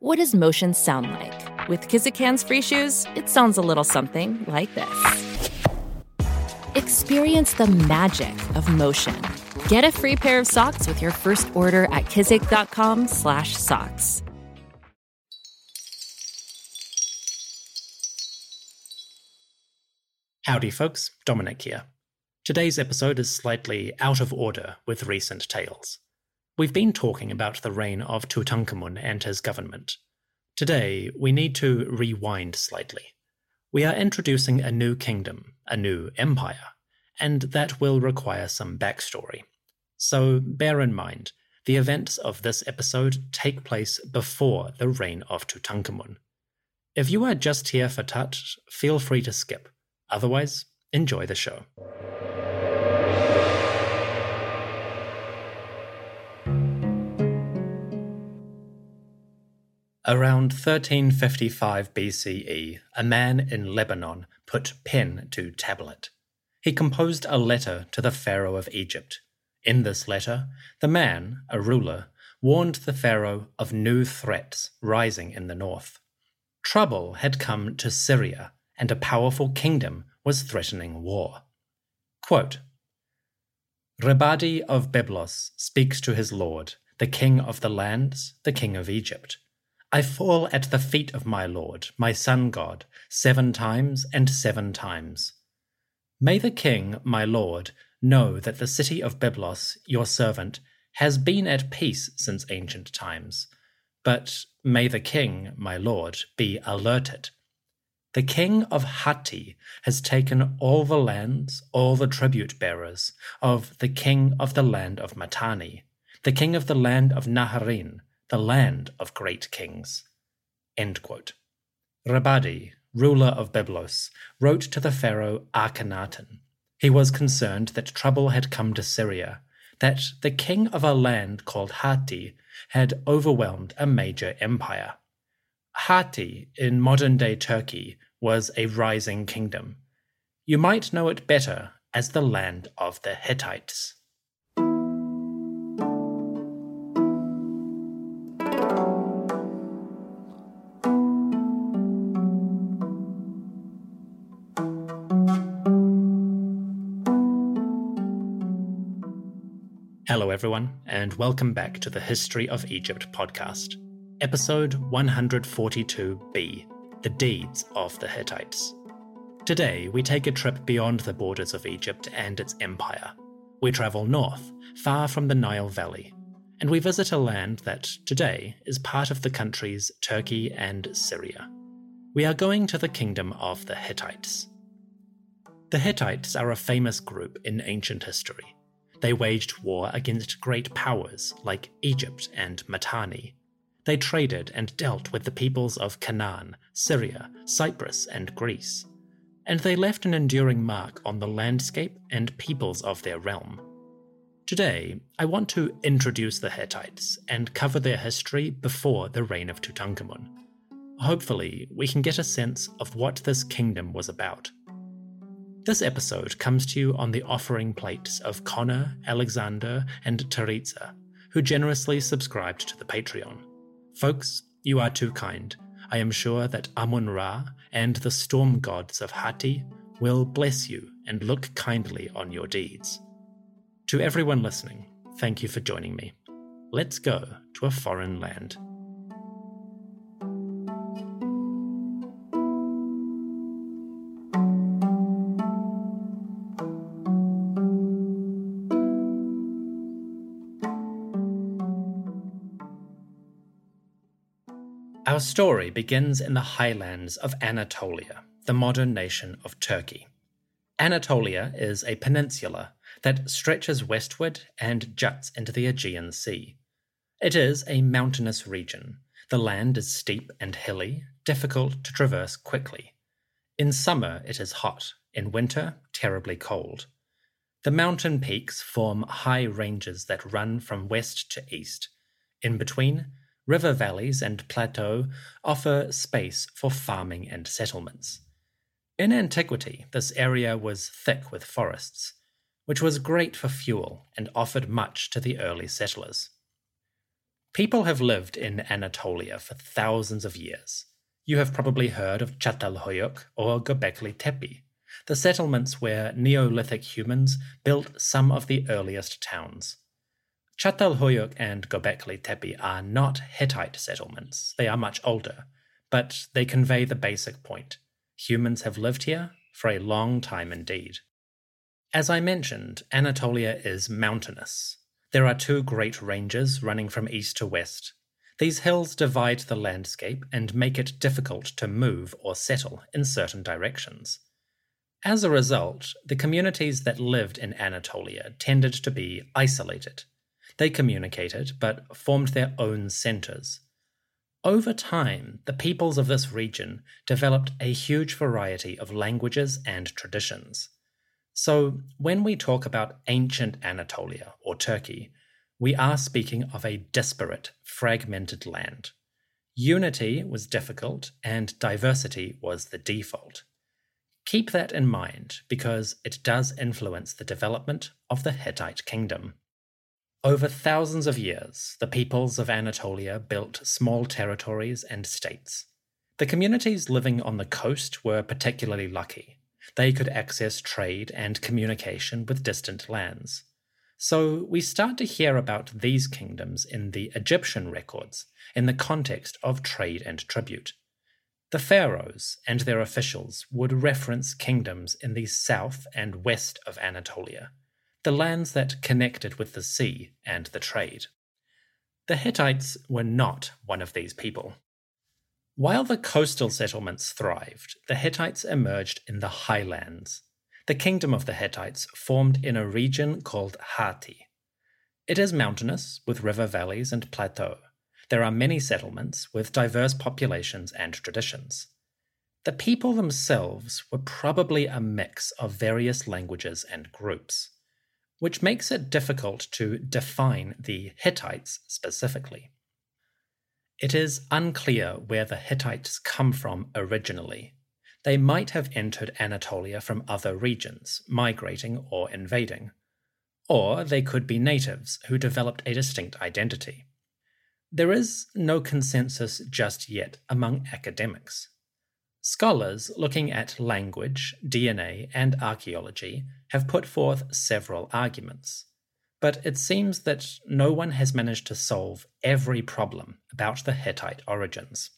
What does motion sound like? With Kizikans free shoes, it sounds a little something like this. Experience the magic of motion. Get a free pair of socks with your first order at kizik.com/socks. Howdy, folks. Dominic here. Today's episode is slightly out of order with recent tales. We've been talking about the reign of Tutankhamun and his government. Today, we need to rewind slightly. We are introducing a new kingdom, a new empire, and that will require some backstory. So bear in mind, the events of this episode take place before the reign of Tutankhamun. If you are just here for Tut, feel free to skip. Otherwise, enjoy the show. Around 1355 BCE, a man in Lebanon put pen to tablet. He composed a letter to the Pharaoh of Egypt. In this letter, the man, a ruler, warned the Pharaoh of new threats rising in the north. Trouble had come to Syria, and a powerful kingdom was threatening war. Quote, Rebadi of Byblos speaks to his lord, the king of the lands, the king of Egypt. I fall at the feet of my Lord, my sun god, seven times and seven times. May the king, my Lord, know that the city of Byblos, your servant, has been at peace since ancient times. But may the king, my Lord, be alerted. The king of Hatti has taken all the lands, all the tribute bearers of the king of the land of Mitanni, the king of the land of Naharin, the land of great kings. Rabadi, ruler of Byblos, wrote to the pharaoh Akhenaten. He was concerned that trouble had come to Syria, that the king of a land called Hatti had overwhelmed a major empire. Hatti, in modern day Turkey, was a rising kingdom. You might know it better as the land of the Hittites. Everyone, and welcome back to the History of Egypt podcast, episode 142b The Deeds of the Hittites. Today, we take a trip beyond the borders of Egypt and its empire. We travel north, far from the Nile Valley, and we visit a land that today is part of the countries Turkey and Syria. We are going to the kingdom of the Hittites. The Hittites are a famous group in ancient history they waged war against great powers like Egypt and Mitanni. They traded and dealt with the peoples of Canaan, Syria, Cyprus, and Greece. And they left an enduring mark on the landscape and peoples of their realm. Today, I want to introduce the Hittites and cover their history before the reign of Tutankhamun. Hopefully, we can get a sense of what this kingdom was about. This episode comes to you on the offering plates of Connor, Alexander, and Teritza, who generously subscribed to the Patreon. Folks, you are too kind. I am sure that Amun Ra and the storm gods of Hatti will bless you and look kindly on your deeds. To everyone listening, thank you for joining me. Let's go to a foreign land. Our story begins in the highlands of Anatolia, the modern nation of Turkey. Anatolia is a peninsula that stretches westward and juts into the Aegean Sea. It is a mountainous region. The land is steep and hilly, difficult to traverse quickly. In summer, it is hot, in winter, terribly cold. The mountain peaks form high ranges that run from west to east. In between, river valleys and plateaux offer space for farming and settlements. In antiquity, this area was thick with forests, which was great for fuel and offered much to the early settlers. People have lived in Anatolia for thousands of years. You have probably heard of Çatalhöyük or Göbekli Tepe, the settlements where Neolithic humans built some of the earliest towns. Çatalhöyük and Göbekli Tepe are not Hittite settlements, they are much older, but they convey the basic point. Humans have lived here for a long time indeed. As I mentioned, Anatolia is mountainous. There are two great ranges running from east to west. These hills divide the landscape and make it difficult to move or settle in certain directions. As a result, the communities that lived in Anatolia tended to be isolated. They communicated, but formed their own centers. Over time, the peoples of this region developed a huge variety of languages and traditions. So, when we talk about ancient Anatolia or Turkey, we are speaking of a disparate, fragmented land. Unity was difficult and diversity was the default. Keep that in mind because it does influence the development of the Hittite kingdom. Over thousands of years, the peoples of Anatolia built small territories and states. The communities living on the coast were particularly lucky they could access trade and communication with distant lands. So we start to hear about these kingdoms in the Egyptian records in the context of trade and tribute. The pharaohs and their officials would reference kingdoms in the south and west of Anatolia, the lands that connected with the sea and the trade. The Hittites were not one of these people. While the coastal settlements thrived, the Hittites emerged in the highlands. The kingdom of the Hittites formed in a region called Hatti. It is mountainous, with river valleys and plateaux. There are many settlements with diverse populations and traditions. The people themselves were probably a mix of various languages and groups, which makes it difficult to define the Hittites specifically. It is unclear where the Hittites come from originally. They might have entered Anatolia from other regions, migrating or invading. Or they could be natives who developed a distinct identity. There is no consensus just yet among academics. Scholars looking at language, DNA, and archaeology have put forth several arguments but it seems that no one has managed to solve every problem about the Hittite origins.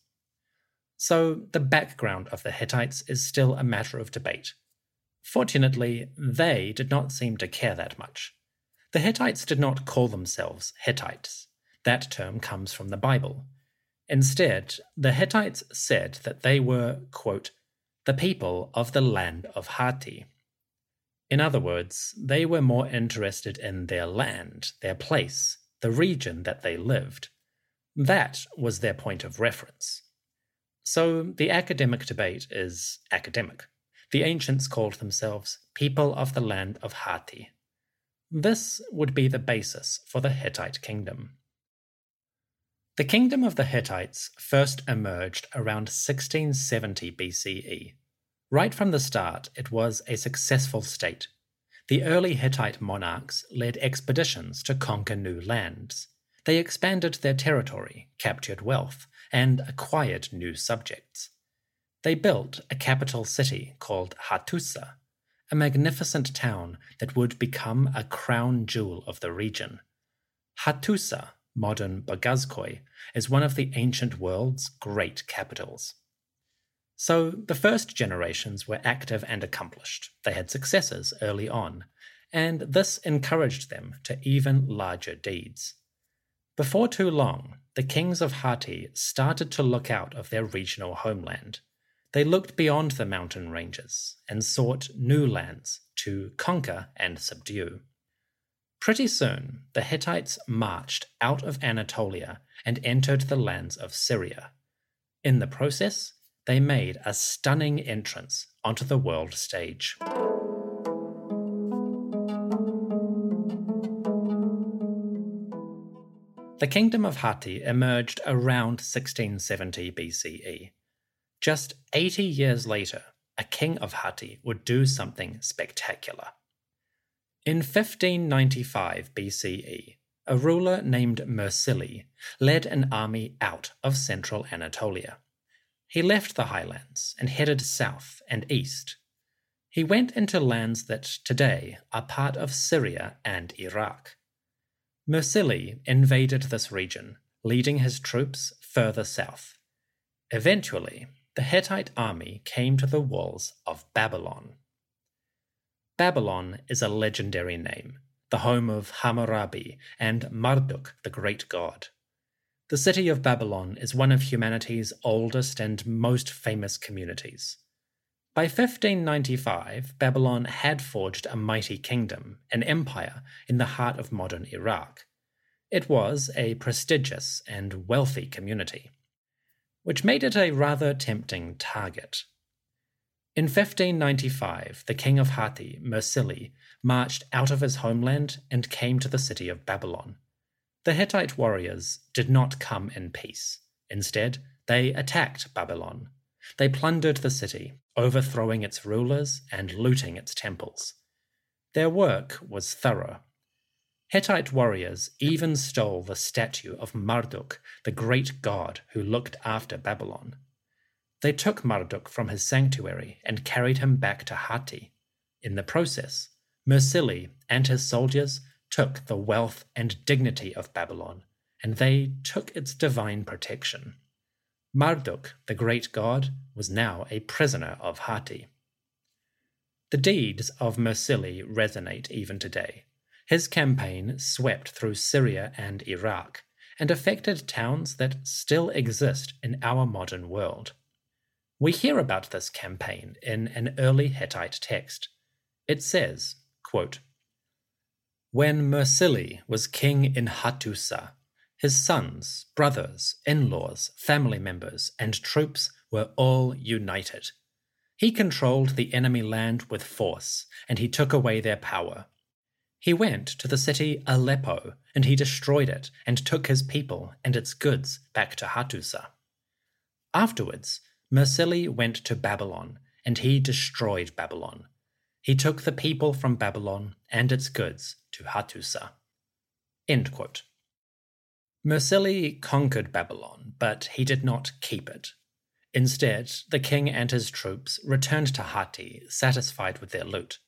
So, the background of the Hittites is still a matter of debate. Fortunately, they did not seem to care that much. The Hittites did not call themselves Hittites. That term comes from the Bible. Instead, the Hittites said that they were, quote, the people of the land of Hatti, in other words, they were more interested in their land, their place, the region that they lived. That was their point of reference. So the academic debate is academic. The ancients called themselves people of the land of Hatti. This would be the basis for the Hittite kingdom. The kingdom of the Hittites first emerged around 1670 BCE Right from the start, it was a successful state. The early Hittite monarchs led expeditions to conquer new lands. They expanded their territory, captured wealth, and acquired new subjects. They built a capital city called Hattusa, a magnificent town that would become a crown jewel of the region. Hattusa, modern Boghazkoy, is one of the ancient world's great capitals. So the first generations were active and accomplished. They had successes early on, and this encouraged them to even larger deeds. Before too long, the kings of Hatti started to look out of their regional homeland. They looked beyond the mountain ranges and sought new lands to conquer and subdue. Pretty soon, the Hittites marched out of Anatolia and entered the lands of Syria. In the process, they made a stunning entrance onto the world stage. The Kingdom of Hatti emerged around 1670 BCE. Just 80 years later, a king of Hatti would do something spectacular. In 1595 BCE, a ruler named Mursili led an army out of central Anatolia. He left the highlands and headed south and east. He went into lands that today are part of Syria and Iraq. Mursili invaded this region, leading his troops further south. Eventually, the Hittite army came to the walls of Babylon. Babylon is a legendary name, the home of Hammurabi and Marduk, the great god. The city of Babylon is one of humanity's oldest and most famous communities. By 1595, Babylon had forged a mighty kingdom, an empire, in the heart of modern Iraq. It was a prestigious and wealthy community, which made it a rather tempting target. In 1595, the king of Hatti, Mursili, marched out of his homeland and came to the city of Babylon. The Hittite warriors did not come in peace. Instead, they attacked Babylon. They plundered the city, overthrowing its rulers and looting its temples. Their work was thorough. Hittite warriors even stole the statue of Marduk, the great god who looked after Babylon. They took Marduk from his sanctuary and carried him back to Hatti. In the process, Mursili and his soldiers took the wealth and dignity of Babylon, and they took its divine protection. Marduk, the great god, was now a prisoner of Hatti. The deeds of Mursili resonate even today. His campaign swept through Syria and Iraq and affected towns that still exist in our modern world. We hear about this campaign in an early Hittite text. It says, quote, When Mursili was king in Hattusa, his sons, brothers, in laws, family members, and troops were all united. He controlled the enemy land with force, and he took away their power. He went to the city Aleppo, and he destroyed it, and took his people and its goods back to Hattusa. Afterwards, Mursili went to Babylon, and he destroyed Babylon. He took the people from Babylon and its goods to Hattusa. End quote. Conquered Babylon, but he did not keep it. Instead, the king and his troops returned to Hatti, satisfied with their loot.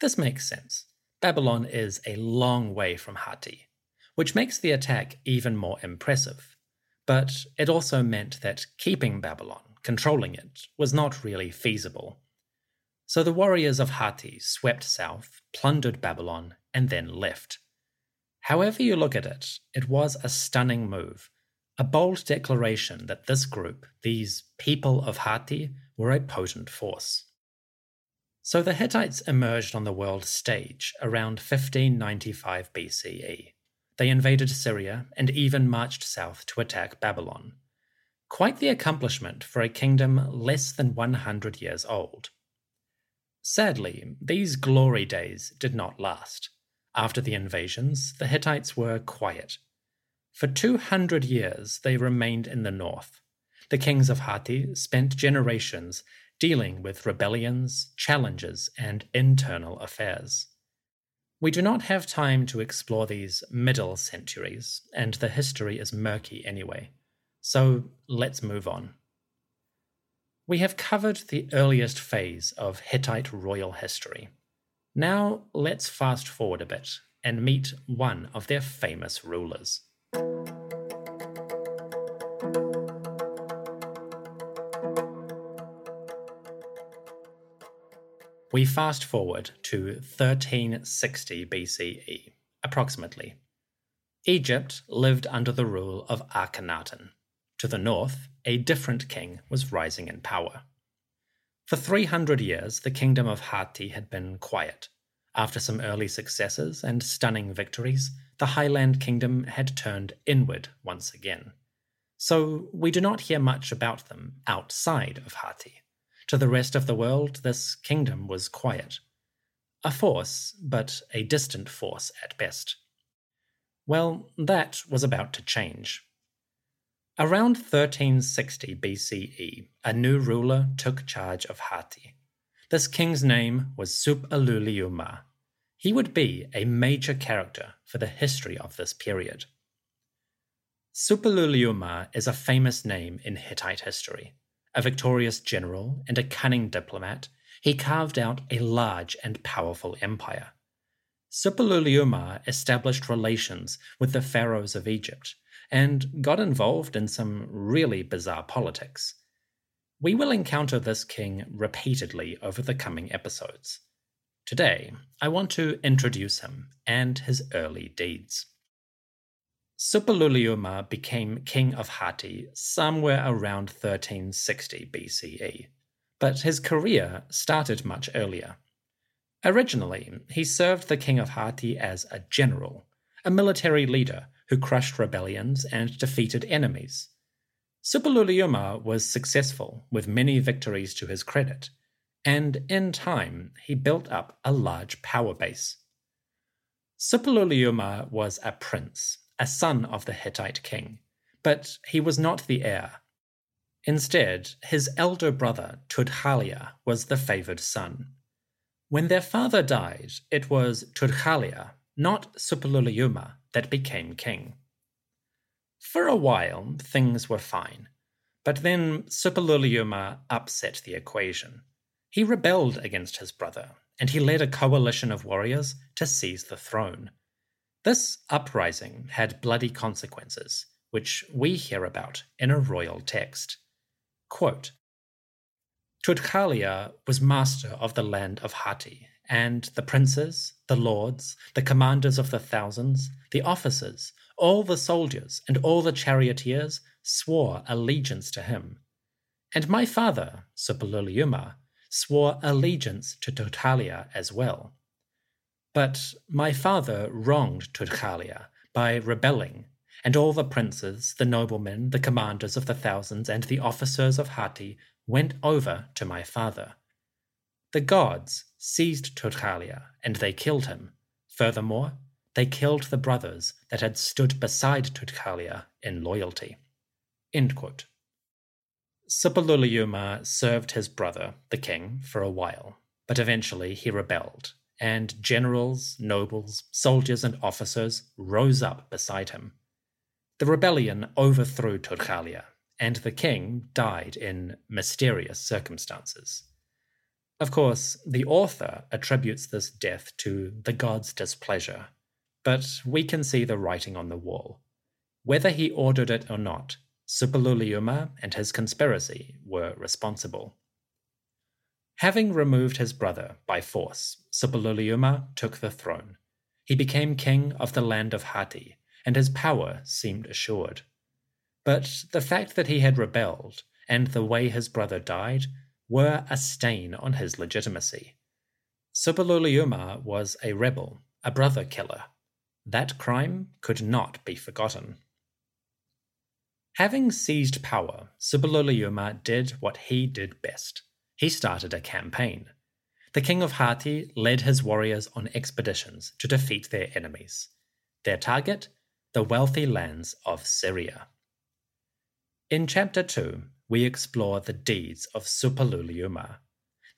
This makes sense. Babylon is a long way from Hatti, which makes the attack even more impressive. But it also meant that keeping Babylon, controlling it, was not really feasible. So the warriors of Hatti swept south, plundered Babylon, and then left. However you look at it, it was a stunning move, a bold declaration that this group, these people of Hatti, were a potent force. So the Hittites emerged on the world stage around 1595 BCE. They invaded Syria and even marched south to attack Babylon. Quite the accomplishment for a kingdom less than 100 years old. Sadly, these glory days did not last. After the invasions, the Hittites were quiet. For 200 years, they remained in the north. The kings of Hatti spent generations dealing with rebellions, challenges, and internal affairs. We do not have time to explore these middle centuries, and the history is murky anyway. So let's move on. We have covered the earliest phase of Hittite royal history. Now let's fast forward a bit and meet one of their famous rulers. We fast forward to 1360 BCE, approximately. Egypt lived under the rule of Akhenaten. To the north, a different king was rising in power. For 300 years, the kingdom of Hatti had been quiet. After some early successes and stunning victories, the Highland Kingdom had turned inward once again. So we do not hear much about them outside of Hatti. To the rest of the world, this kingdom was quiet. A force, but a distant force at best. Well, that was about to change. Around 1360 BCE, a new ruler took charge of Hatti. This king's name was Suppiluliuma. he would be a major character for the history of this period. Suppiluliuma is a famous name in Hittite history. A victorious general and a cunning diplomat, he carved out a large and powerful empire. Suppiluliuma established relations with the pharaohs of Egypt and got involved in some really bizarre politics. We will encounter this king repeatedly over the coming episodes. Today, I want to introduce him and his early deeds. Suppiluliuma became king of Hatti somewhere around 1360 BCE, but his career started much earlier. Originally, he served the king of Hatti as a general, a military leader who crushed rebellions and defeated enemies. Suppiluliuma was successful, with many victories to his credit, and in time he built up a large power base. Suppiluliuma was a prince, a son of the Hittite king, but he was not the heir. Instead, his elder brother Tudhaliya was the favored son. When their father died, it was Tudhaliya, not Suppiluliuma, that became king. For a while, things were fine, but then Suppiluliuma upset the equation. He rebelled against his brother, and he led a coalition of warriors to seize the throne. This uprising had bloody consequences, which we hear about in a royal text. Quote, Tudhaliya was master of the land of Hatti, and the princes, the lords, the commanders of the thousands, the officers, all the soldiers, and all the charioteers swore allegiance to him. And my father, Suppiluliuma, swore allegiance to Tudhaliya as well. But my father wronged Tudhaliya by rebelling, and all the princes, the noblemen, the commanders of the thousands, and the officers of Hatti went over to my father. The gods seized Tudhaliya, and they killed him. Furthermore, they killed the brothers that had stood beside Tudhaliya in loyalty. Suppiluliuma served his brother, the king, for a while, but eventually he rebelled, and generals, nobles, soldiers, and officers rose up beside him. The rebellion overthrew Tudhaliya, and the king died in mysterious circumstances. Of course, the author attributes this death to the god's displeasure, but we can see the writing on the wall. Whether he ordered it or not, Suppiluliuma and his conspiracy were responsible. Having removed his brother by force, Suppiluliuma took the throne. He became king of the land of Hatti, and his power seemed assured. But the fact that he had rebelled and the way his brother died were a stain on his legitimacy. Suppiluliuma was a rebel, a brother killer. That crime could not be forgotten. Having seized power, Suppiluliuma did what he did best. He started a campaign. The king of Hatti led his warriors on expeditions to defeat their enemies. Their target? The wealthy lands of Syria. In Chapter 2, we explore the deeds of Suppiluliuma.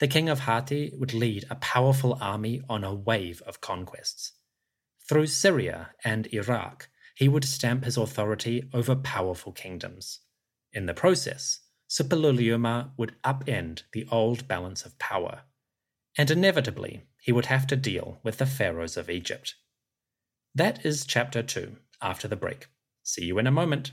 The king of Hatti would lead a powerful army on a wave of conquests. Through Syria and Iraq, he would stamp his authority over powerful kingdoms. In the process, Suppiluliuma would upend the old balance of power, and inevitably he would have to deal with the pharaohs of Egypt. That is chapter 2 after the break. See you in a moment.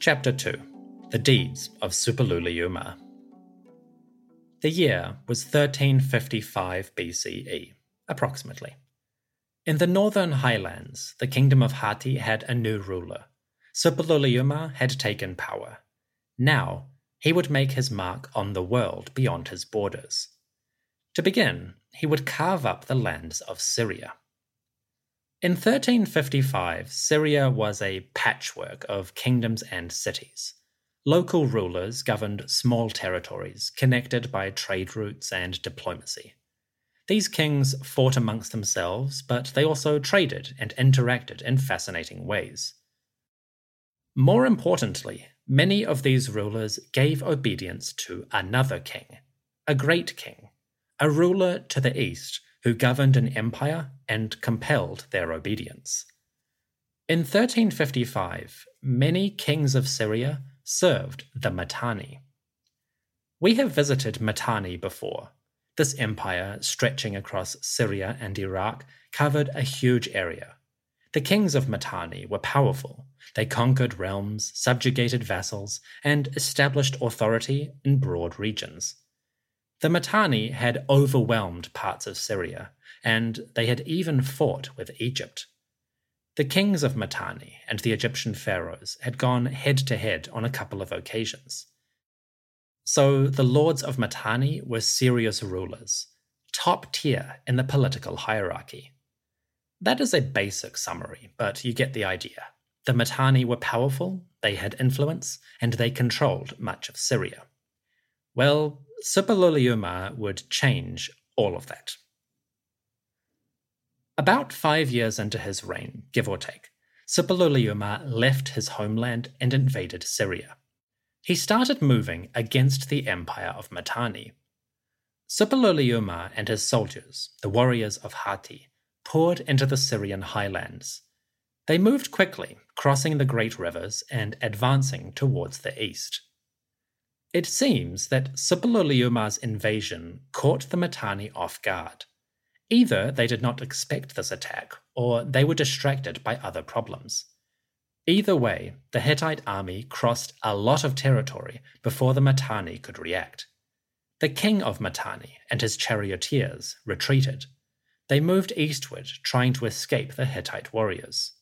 Chapter 2 The Deeds of Suppiluliuma. The year was 1355 BCE, approximately. In the northern highlands, the kingdom of Hatti had a new ruler. Suppiluliuma had taken power. Now, he would make his mark on the world beyond his borders. To begin, he would carve up the lands of Syria. In 1355, Syria was a patchwork of kingdoms and cities. Local rulers governed small territories connected by trade routes and diplomacy. These kings fought amongst themselves, but they also traded and interacted in fascinating ways. More importantly, many of these rulers gave obedience to another king, a great king, a ruler to the east who governed an empire and compelled their obedience. In 1355, many kings of Syria served the Mitanni. We have visited Mitanni before, this empire, stretching across Syria and Iraq, covered a huge area. The kings of Mitanni were powerful. They conquered realms, subjugated vassals, and established authority in broad regions. The Mitanni had overwhelmed parts of Syria, and they had even fought with Egypt. The kings of Mitanni and the Egyptian pharaohs had gone head to head on a couple of occasions. So the lords of Mitanni were serious rulers, top tier in the political hierarchy. That is a basic summary, but you get the idea. The Mitanni were powerful, they had influence, and they controlled much of Syria. Well, Suppiluliuma would change all of that. About five years into his reign, give or take, Suppiluliuma left his homeland and invaded Syria he started moving against the empire of Mitanni. Suppiluliuma and his soldiers, the warriors of Hatti, poured into the Syrian highlands. They moved quickly, crossing the great rivers and advancing towards the east. It seems that Suppiluliuma's invasion caught the Mitanni off guard. Either they did not expect this attack, or they were distracted by other problems. Either way, the Hittite army crossed a lot of territory before the Mitanni could react. The king of Mitanni and his charioteers retreated. They moved eastward, trying to escape the Hittite warriors.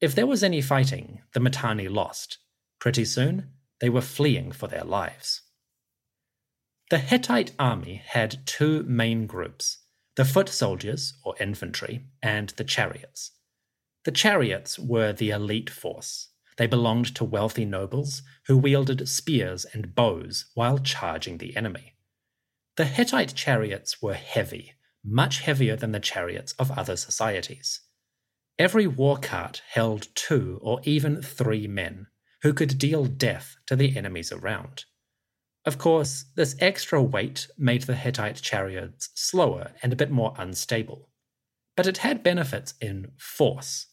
If there was any fighting, the Mitanni lost. Pretty soon, they were fleeing for their lives. The Hittite army had two main groups the foot soldiers, or infantry, and the chariots. The chariots were the elite force. They belonged to wealthy nobles who wielded spears and bows while charging the enemy. The Hittite chariots were heavy, much heavier than the chariots of other societies. Every war cart held two or even three men who could deal death to the enemies around. Of course, this extra weight made the Hittite chariots slower and a bit more unstable. But it had benefits in force.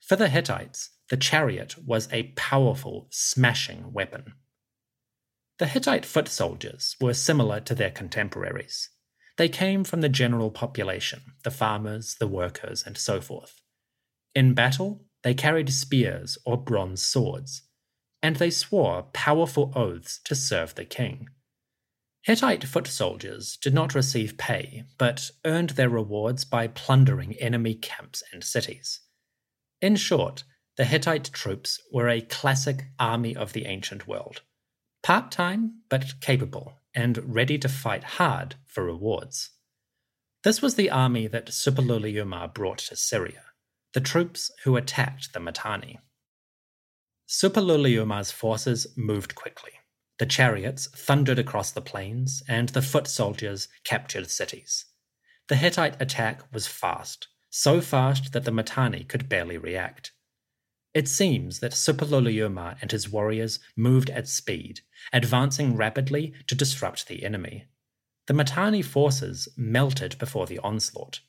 For the Hittites, the chariot was a powerful, smashing weapon. The Hittite foot soldiers were similar to their contemporaries. They came from the general population, the farmers, the workers, and so forth. In battle, they carried spears or bronze swords, and they swore powerful oaths to serve the king. Hittite foot soldiers did not receive pay, but earned their rewards by plundering enemy camps and cities. In short, the Hittite troops were a classic army of the ancient world. Part time, but capable, and ready to fight hard for rewards. This was the army that Suppiluliuma brought to Syria, the troops who attacked the Mitanni. Suppiluliuma's forces moved quickly. The chariots thundered across the plains, and the foot soldiers captured cities. The Hittite attack was fast, so fast that the Mitanni could barely react. It seems that Suppiluliuma and his warriors moved at speed, advancing rapidly to disrupt the enemy. The Mitanni forces melted before the onslaught.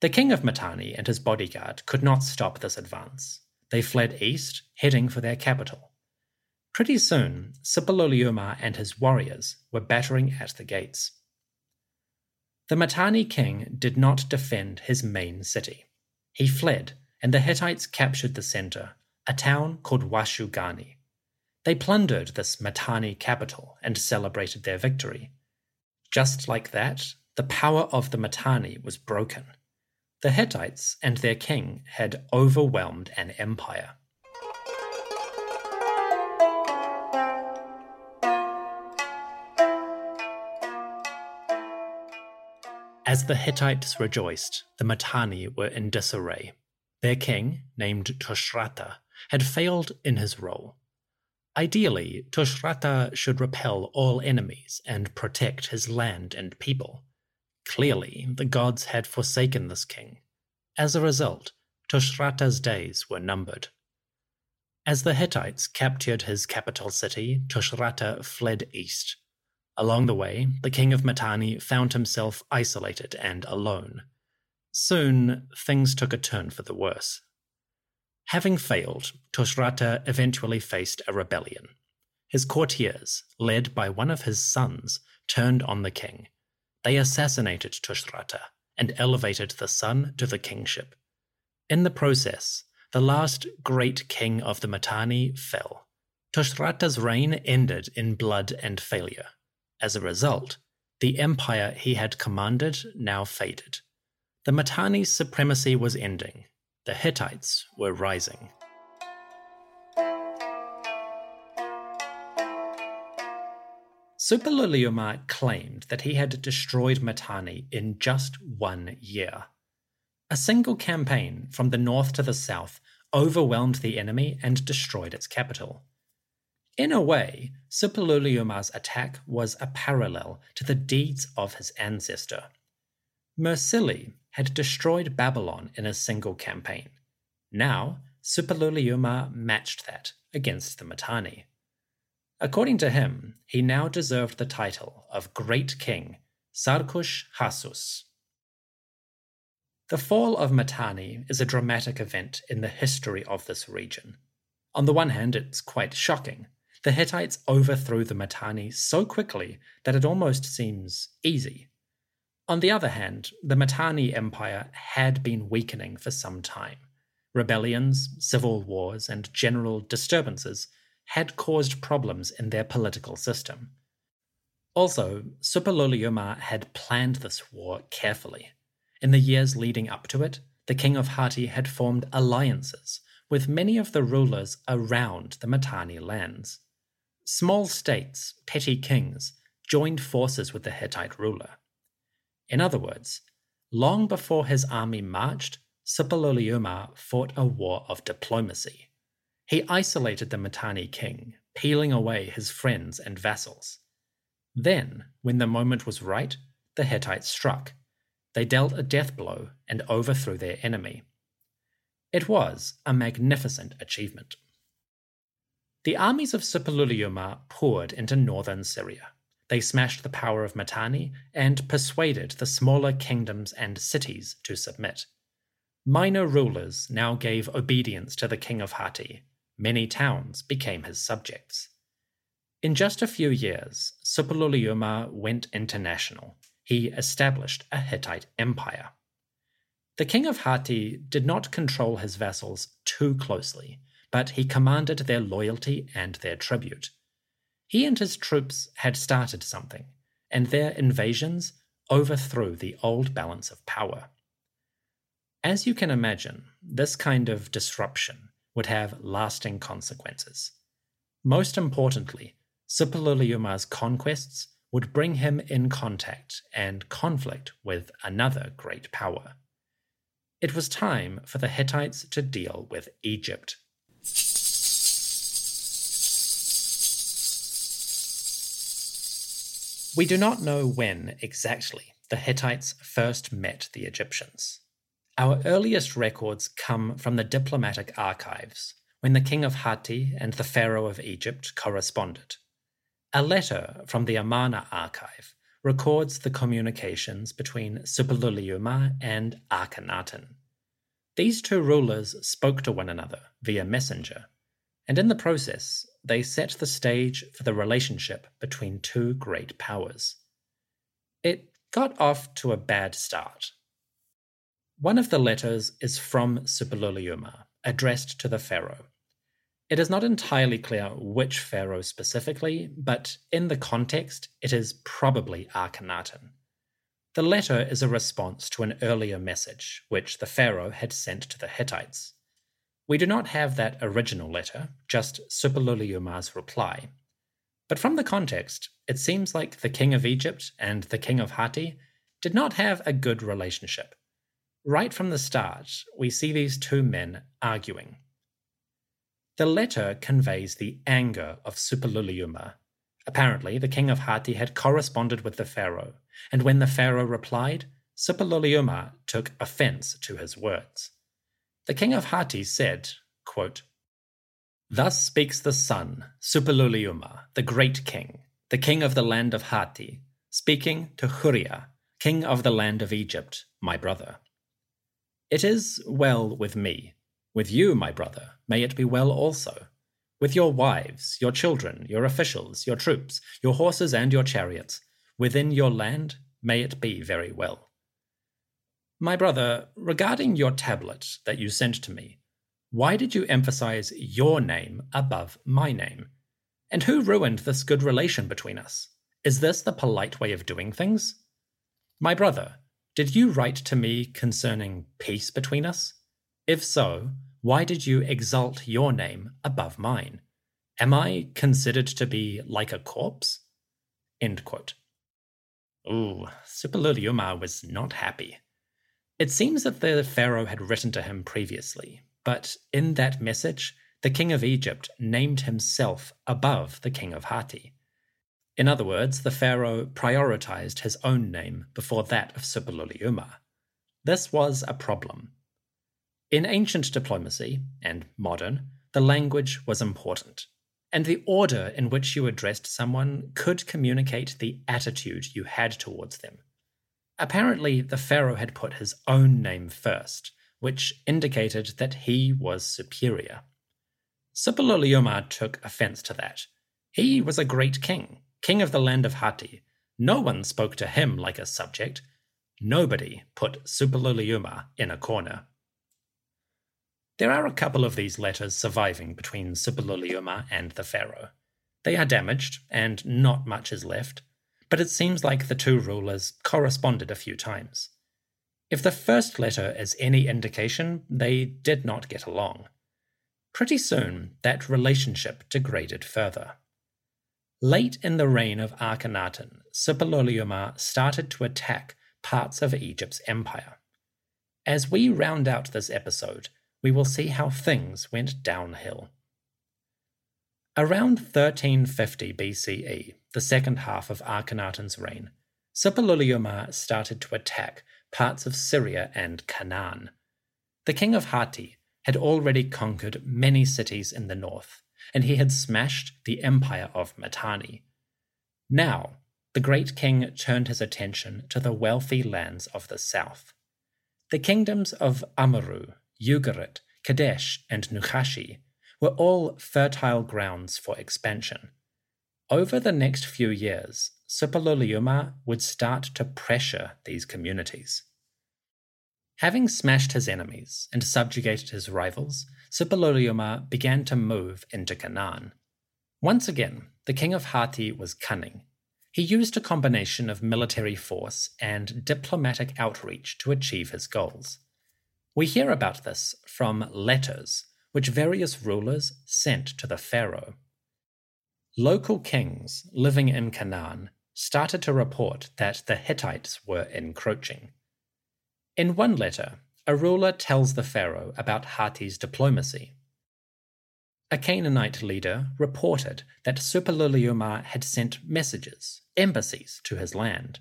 The king of Mitanni and his bodyguard could not stop this advance. They fled east, heading for their capital. Pretty soon, Suppiluliuma and his warriors were battering at the gates. The Mitanni king did not defend his main city. He fled, and the Hittites captured the center, a town called Washukanni. They plundered this Mitanni capital and celebrated their victory. Just like that, the power of the Mitanni was broken. The Hittites and their king had overwhelmed an empire. As the Hittites rejoiced, the Mitanni were in disarray. Their king, named Tushratta, had failed in his role. Ideally, Tushratta should repel all enemies and protect his land and people. Clearly, the gods had forsaken this king. As a result, Tushratta's days were numbered. As the Hittites captured his capital city, Tushratta fled east. Along the way, the king of Mitanni found himself isolated and alone. Soon, things took a turn for the worse. Having failed, Tushratta eventually faced a rebellion. His courtiers, led by one of his sons, turned on the king. They assassinated Tushratta and elevated the son to the kingship. In the process, the last great king of the Mitanni fell. Tushratta's reign ended in blood and failure. As a result, the empire he had commanded now faded. The Mitanni's supremacy was ending, the Hittites were rising. Suppiluliuma claimed that he had destroyed Mitanni in just one year. A single campaign from the north to the south overwhelmed the enemy and destroyed its capital. In a way, Suppiluliuma's attack was a parallel to the deeds of his ancestor. Mursili had destroyed Babylon in a single campaign. Now, Suppiluliuma matched that against the Mitanni. According to him, he now deserved the title of Great King, Sarkush Hasus. The fall of Mitanni is a dramatic event in the history of this region. On the one hand, it's quite shocking the Hittites overthrew the Mitanni so quickly that it almost seems easy. On the other hand, the Mitanni Empire had been weakening for some time. Rebellions, civil wars, and general disturbances had caused problems in their political system. Also, Suppiluliuma had planned this war carefully. In the years leading up to it, the king of Hatti had formed alliances with many of the rulers around the Mitanni lands. Small states, petty kings, joined forces with the Hittite ruler. In other words, long before his army marched, Suppiluliuma fought a war of diplomacy. He isolated the Mitanni king, peeling away his friends and vassals. Then, when the moment was right, the Hittites struck. They dealt a death blow and overthrew their enemy. It was a magnificent achievement. The armies of Suppiluliuma poured into northern Syria. They smashed the power of Mitanni and persuaded the smaller kingdoms and cities to submit. Minor rulers now gave obedience to the king of Hatti. Many towns became his subjects. In just a few years, Suppiluliuma went international. He established a Hittite empire. The king of Hatti did not control his vassals too closely but he commanded their loyalty and their tribute. He and his troops had started something, and their invasions overthrew the old balance of power. As you can imagine, this kind of disruption would have lasting consequences. Most importantly, Suppiluliuma's conquests would bring him in contact and conflict with another great power. It was time for the Hittites to deal with Egypt. We do not know when exactly the Hittites first met the Egyptians. Our earliest records come from the diplomatic archives, when the king of Hatti and the pharaoh of Egypt corresponded. A letter from the Amarna archive records the communications between Suppiluliuma and Akhenaten. These two rulers spoke to one another via messenger, and in the process, they set the stage for the relationship between two great powers. It got off to a bad start. One of the letters is from Suppiluliuma, addressed to the pharaoh. It is not entirely clear which pharaoh specifically, but in the context, it is probably Akhenaten. The letter is a response to an earlier message, which the pharaoh had sent to the Hittites. We do not have that original letter, just Suppiluliuma's reply. But from the context, it seems like the king of Egypt and the king of Hatti did not have a good relationship. Right from the start, we see these two men arguing. The letter conveys the anger of Suppiluliuma. Apparently, the king of Hatti had corresponded with the pharaoh, and when the pharaoh replied, Suppiluliuma took offense to his words. The king of Hatti said, quote, Thus speaks the son, Suppiluliuma, the great king, the king of the land of Hatti, speaking to Huria, king of the land of Egypt, my brother. It is well with me. With you, my brother, may it be well also. With your wives, your children, your officials, your troops, your horses, and your chariots, within your land, may it be very well. My brother, regarding your tablet that you sent to me, why did you emphasize your name above my name? And who ruined this good relation between us? Is this the polite way of doing things? My brother, did you write to me concerning peace between us? If so, why did you exalt your name above mine? Am I considered to be like a corpse? End quote. Ooh, Suppiluliuma was not happy. It seems that the pharaoh had written to him previously, but in that message, the king of Egypt named himself above the king of Hatti. In other words, the pharaoh prioritized his own name before that of Suppiluliuma. This was a problem. In ancient diplomacy, and modern, the language was important, and the order in which you addressed someone could communicate the attitude you had towards them. Apparently, the pharaoh had put his own name first, which indicated that he was superior. Suppiluliuma took offense to that. He was a great king, king of the land of Hatti. No one spoke to him like a subject. Nobody put Suppiluliuma in a corner. There are a couple of these letters surviving between Suppiluliuma and the pharaoh. They are damaged, and not much is left, but it seems like the two rulers corresponded a few times. If the first letter is any indication, they did not get along. Pretty soon, that relationship degraded further. Late in the reign of Akhenaten, Suppiluliuma started to attack parts of Egypt's empire. As we round out this episode, we will see how things went downhill. Around 1350 BCE, the second half of Akhenaten's reign, Suppiluliuma started to attack parts of Syria and Canaan. The king of Hatti had already conquered many cities in the north, and he had smashed the empire of Mitanni. Now, the great king turned his attention to the wealthy lands of the south. The kingdoms of Amurru, Ugarit, Kadesh, and Nukashi were all fertile grounds for expansion. Over the next few years, Suppiluliuma would start to pressure these communities. Having smashed his enemies and subjugated his rivals, Suppiluliuma began to move into Canaan. Once again, the king of Hatti was cunning. He used a combination of military force and diplomatic outreach to achieve his goals. We hear about this from letters which various rulers sent to the pharaoh. Local kings living in Canaan started to report that the Hittites were encroaching. In one letter, a ruler tells the pharaoh about Hatti's diplomacy. A Canaanite leader reported that Suppiluliuma had sent messages, embassies, to his land.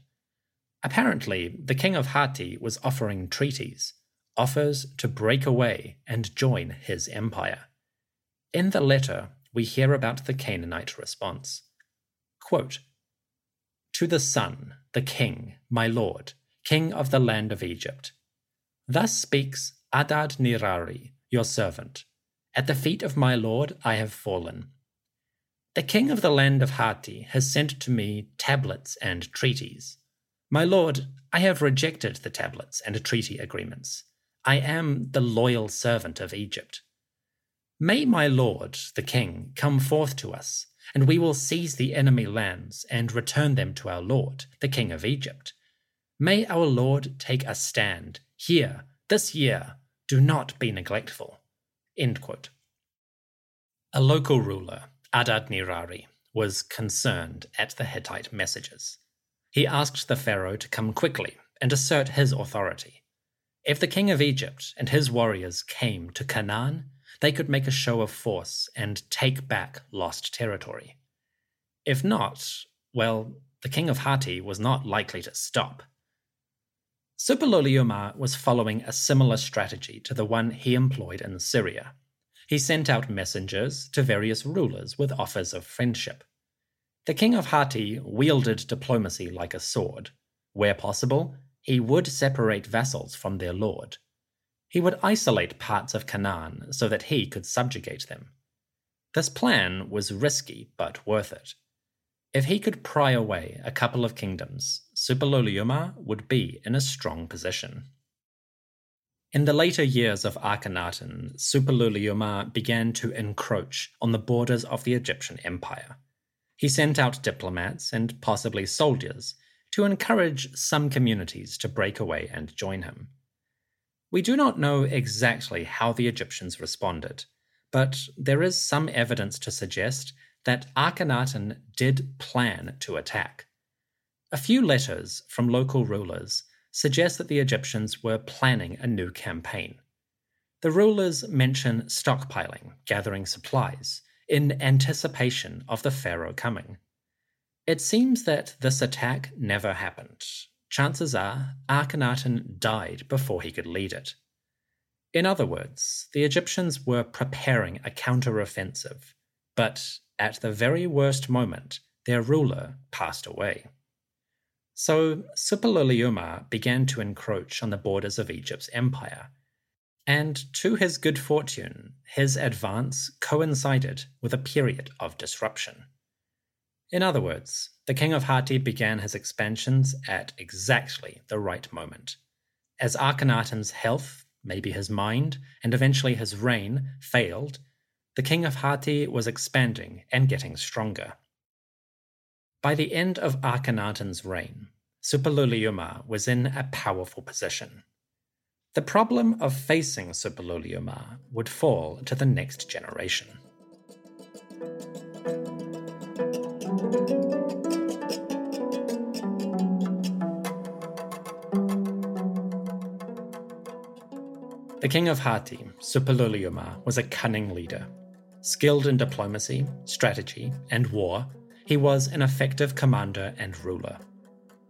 Apparently, the king of Hatti was offering treaties, offers to break away and join his empire. In the letter, we hear about the Canaanite response. Quote, to the son, the king, my lord, king of the land of Egypt. Thus speaks Adad Nirari, your servant. At the feet of my lord I have fallen. The king of the land of Hatti has sent to me tablets and treaties. My lord, I have rejected the tablets and treaty agreements. I am the loyal servant of Egypt. May my lord, the king, come forth to us, and we will seize the enemy lands and return them to our lord, the king of Egypt. May our lord take a stand here, this year. Do not be neglectful. A local ruler, Adad Nirari, was concerned at the Hittite messages. He asked the pharaoh to come quickly and assert his authority. If the king of Egypt and his warriors came to Canaan, they could make a show of force and take back lost territory. If not, well, the king of Hatti was not likely to stop. Suppiluliuma was following a similar strategy to the one he employed in Syria. He sent out messengers to various rulers with offers of friendship. The king of Hatti wielded diplomacy like a sword. Where possible, he would separate vassals from their lord. He would isolate parts of Canaan so that he could subjugate them. This plan was risky but worth it. If he could pry away a couple of kingdoms, Suppiluliuma would be in a strong position. In the later years of Akhenaten, Suppiluliuma began to encroach on the borders of the Egyptian empire. He sent out diplomats and possibly soldiers to encourage some communities to break away and join him. We do not know exactly how the Egyptians responded, but there is some evidence to suggest that Akhenaten did plan to attack. A few letters from local rulers suggest that the Egyptians were planning a new campaign. The rulers mention stockpiling, gathering supplies, in anticipation of the pharaoh coming. It seems that this attack never happened, chances are Akhenaten died before he could lead it. In other words, the Egyptians were preparing a counteroffensive, but at the very worst moment, their ruler passed away. So Suppiluliuma began to encroach on the borders of Egypt's empire, and to his good fortune, his advance coincided with a period of disruption. In other words, the king of Hatti began his expansions at exactly the right moment. As Akhenaten's health, maybe his mind, and eventually his reign failed, the king of Hatti was expanding and getting stronger. By the end of Akhenaten's reign, Suppiluliuma was in a powerful position. The problem of facing Suppiluliuma would fall to the next generation. The king of Hatti, Suppiluliuma, was a cunning leader. Skilled in diplomacy, strategy, and war, he was an effective commander and ruler.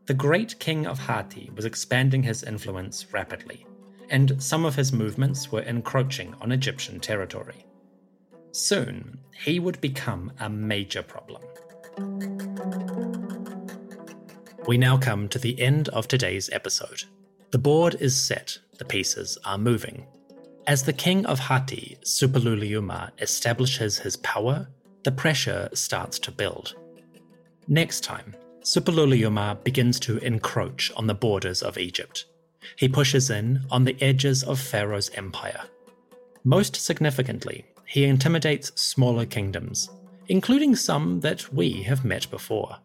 The great king of Hatti was expanding his influence rapidly, and some of his movements were encroaching on Egyptian territory. Soon, he would become a major problem. We now come to the end of today's episode. The board is set, the pieces are moving. As the king of Hatti, Suppiluliuma, establishes his power, the pressure starts to build. Next time, Suppiluliuma begins to encroach on the borders of Egypt. He pushes in on the edges of Pharaoh's empire. Most significantly, he intimidates smaller kingdoms, including some that we have met before.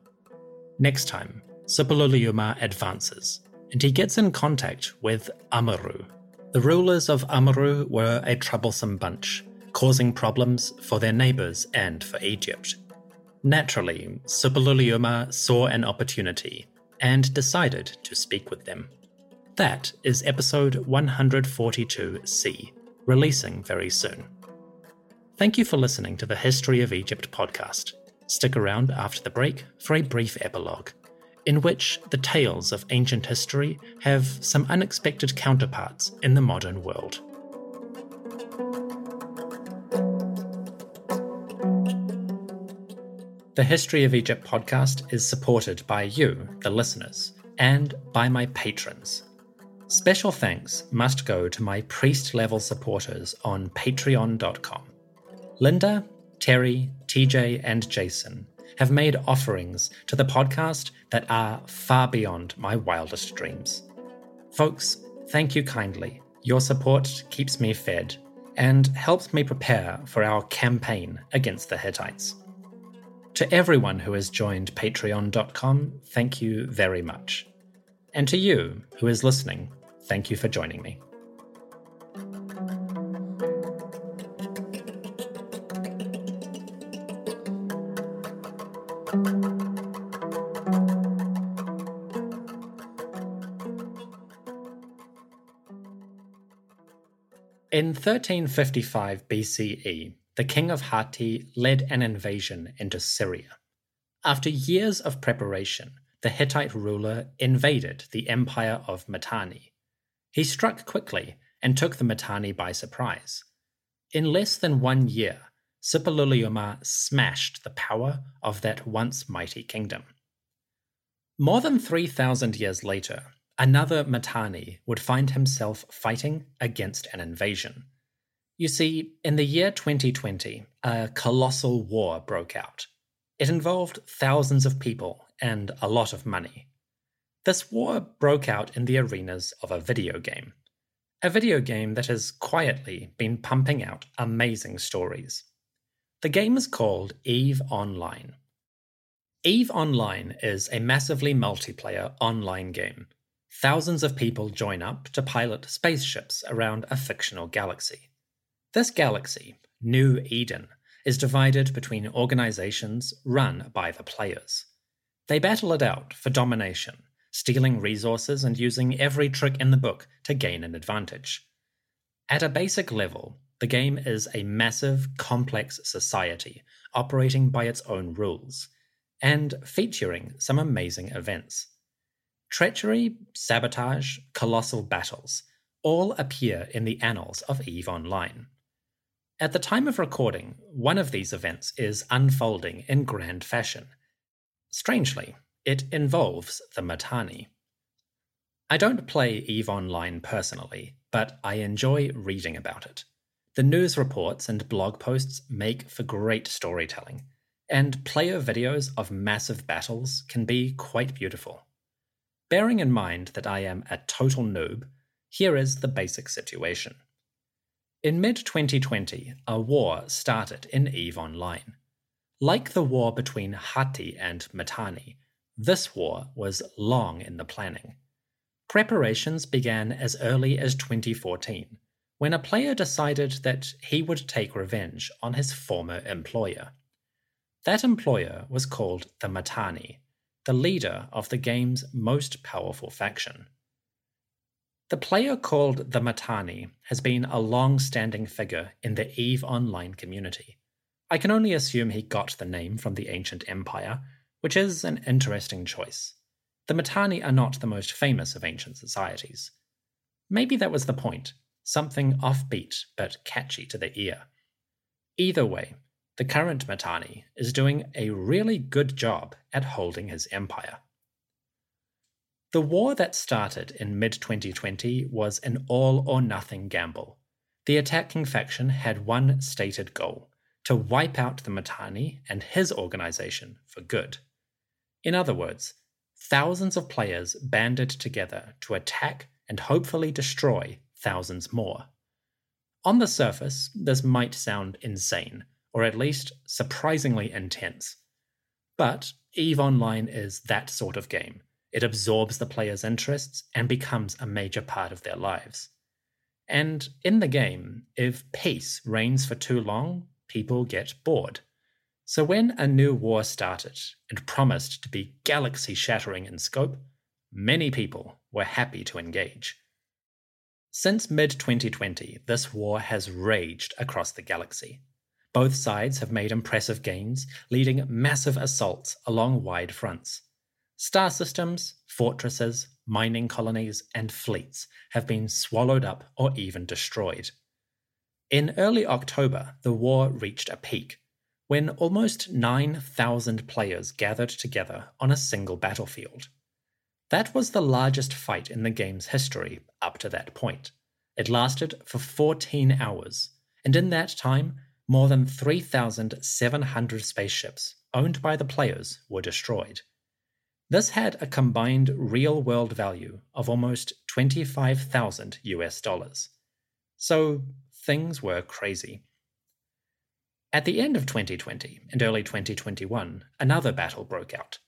Next time, Suppiluliuma advances, and he gets in contact with Amurru. The rulers of Amurru were a troublesome bunch, causing problems for their neighbors and for Egypt. Naturally, Suppiluliuma saw an opportunity and decided to speak with them. That is episode 142C, releasing very soon. Thank you for listening to the History of Egypt podcast. Stick around after the break for a brief epilogue in which the tales of ancient history have some unexpected counterparts in the modern world. The History of Egypt podcast is supported by you, the listeners, and by my patrons. Special thanks must go to my priest level supporters on patreon.com. Linda, Terry, TJ, and Jason have made offerings to the podcast that are far beyond my wildest dreams. Folks, thank you kindly. Your support keeps me fed, and helps me prepare for our campaign against the Hittites. To everyone who has joined patreon.com, thank you very much. And to you who is listening, thank you for joining me. In 1355 BCE, the king of Hatti led an invasion into Syria. After years of preparation, the Hittite ruler invaded the empire of Mitanni. He struck quickly and took the Mitanni by surprise. In less than one year, Suppiluliuma smashed the power of that once mighty kingdom. More than 3,000 years later, another Mitanni would find himself fighting against an invasion. You see, in the year 2020, a colossal war broke out. It involved thousands of people and a lot of money. This war broke out in the arenas of a video game. A video game that has quietly been pumping out amazing stories. The game is called EVE Online. EVE Online is a massively multiplayer online game thousands of people join up to pilot spaceships around a fictional galaxy. This galaxy, New Eden, is divided between organizations run by the players. They battle it out for domination, stealing resources and using every trick in the book to gain an advantage. At a basic level, the game is a massive, complex society operating by its own rules, and featuring some amazing events. Treachery, sabotage, colossal battles all appear in the annals of EVE Online. At the time of recording, one of these events is unfolding in grand fashion. Strangely, it involves the Mittani. I don't play EVE Online personally, but I enjoy reading about it. The news reports and blog posts make for great storytelling, and player videos of massive battles can be quite beautiful. Bearing in mind that I am a total noob, here is the basic situation. In mid 2020, a war started in EVE Online. Like the war between Hatti and Mitanni, this war was long in the planning. Preparations began as early as 2014, when a player decided that he would take revenge on his former employer. That employer was called the Mitanni, the leader of the game's most powerful faction. The player called the Mittani has been a long standing figure in the EVE Online community. I can only assume he got the name from the ancient empire, which is an interesting choice. The Mitanni are not the most famous of ancient societies. Maybe that was the point something offbeat but catchy to the ear. Either way, the current Mittani is doing a really good job at holding his empire. The war that started in mid 2020 was an all or nothing gamble. The attacking faction had one stated goal to wipe out the Mitanni and his organization for good. In other words, thousands of players banded together to attack and hopefully destroy thousands more. On the surface, this might sound insane or at least surprisingly intense. But EVE Online is that sort of game. It absorbs the player's interests and becomes a major part of their lives. And in the game, if peace reigns for too long, people get bored. So when a new war started and promised to be galaxy shattering in scope, many people were happy to engage. Since mid 2020, this war has raged across the galaxy. Both sides have made impressive gains, leading massive assaults along wide fronts. Star systems, fortresses, mining colonies, and fleets have been swallowed up or even destroyed. In early October, the war reached a peak when almost 9,000 players gathered together on a single battlefield. That was the largest fight in the game's history up to that point. It lasted for 14 hours, and in that time, more than 3,700 spaceships owned by the players were destroyed. This had a combined real world value of almost 25,000 US dollars. So things were crazy. At the end of 2020 and early 2021, another battle broke out.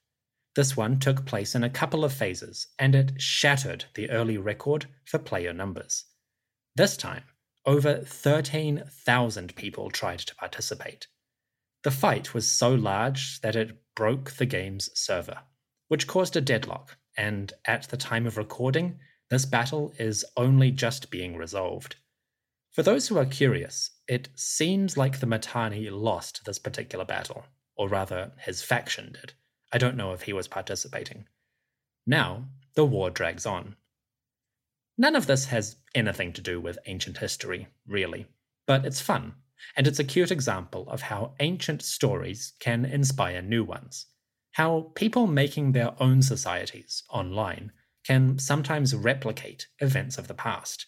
This one took place in a couple of phases, and it shattered the early record for player numbers. This time, over 13,000 people tried to participate. The fight was so large that it broke the game's server, which caused a deadlock, and at the time of recording, this battle is only just being resolved. For those who are curious, it seems like the Mittani lost this particular battle, or rather, his faction did. I don't know if he was participating. Now, the war drags on. None of this has anything to do with ancient history, really, but it's fun and it's a cute example of how ancient stories can inspire new ones. How people making their own societies online can sometimes replicate events of the past.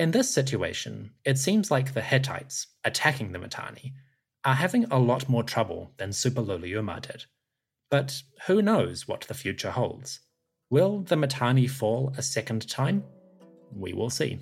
In this situation, it seems like the Hittites, attacking the Mittani, are having a lot more trouble than Suppiluliuma did. But who knows what the future holds? Will the Mittani fall a second time? We will see.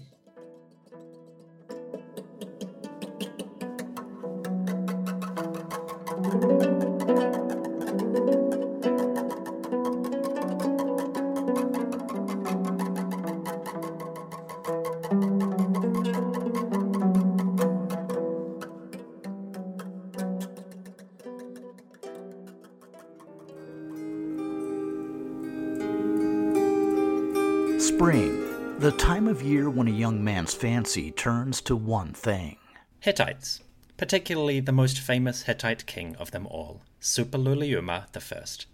Fancy turns to one thing. Hittites, particularly the most famous Hittite king of them all, Suppiluliuma I.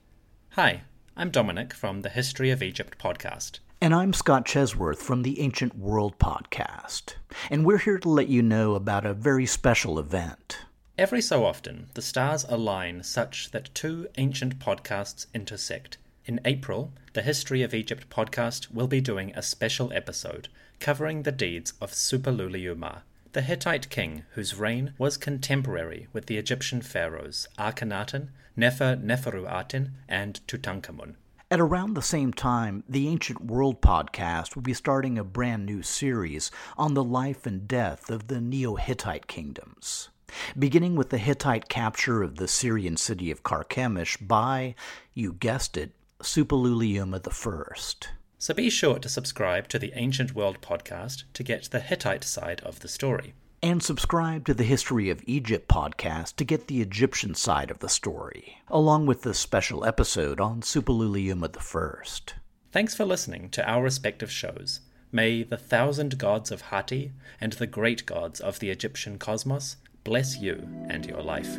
Hi, I'm Dominic from the History of Egypt podcast. And I'm Scott Chesworth from the Ancient World podcast. And we're here to let you know about a very special event. Every so often, the stars align such that two ancient podcasts intersect. In April, the History of Egypt podcast will be doing a special episode covering the deeds of Suppiluliuma, the Hittite king whose reign was contemporary with the Egyptian pharaohs Akhenaten, Neferneferuaten, and Tutankhamun. At around the same time, the Ancient World podcast will be starting a brand new series on the life and death of the Neo Hittite kingdoms. Beginning with the Hittite capture of the Syrian city of Carchemish by, you guessed it, Suppiluliuma I. So be sure to subscribe to the Ancient World podcast to get the Hittite side of the story. And subscribe to the History of Egypt podcast to get the Egyptian side of the story, along with the special episode on Suppiluliuma I. Thanks for listening to our respective shows. May the thousand gods of Hatti and the great gods of the Egyptian cosmos bless you and your life.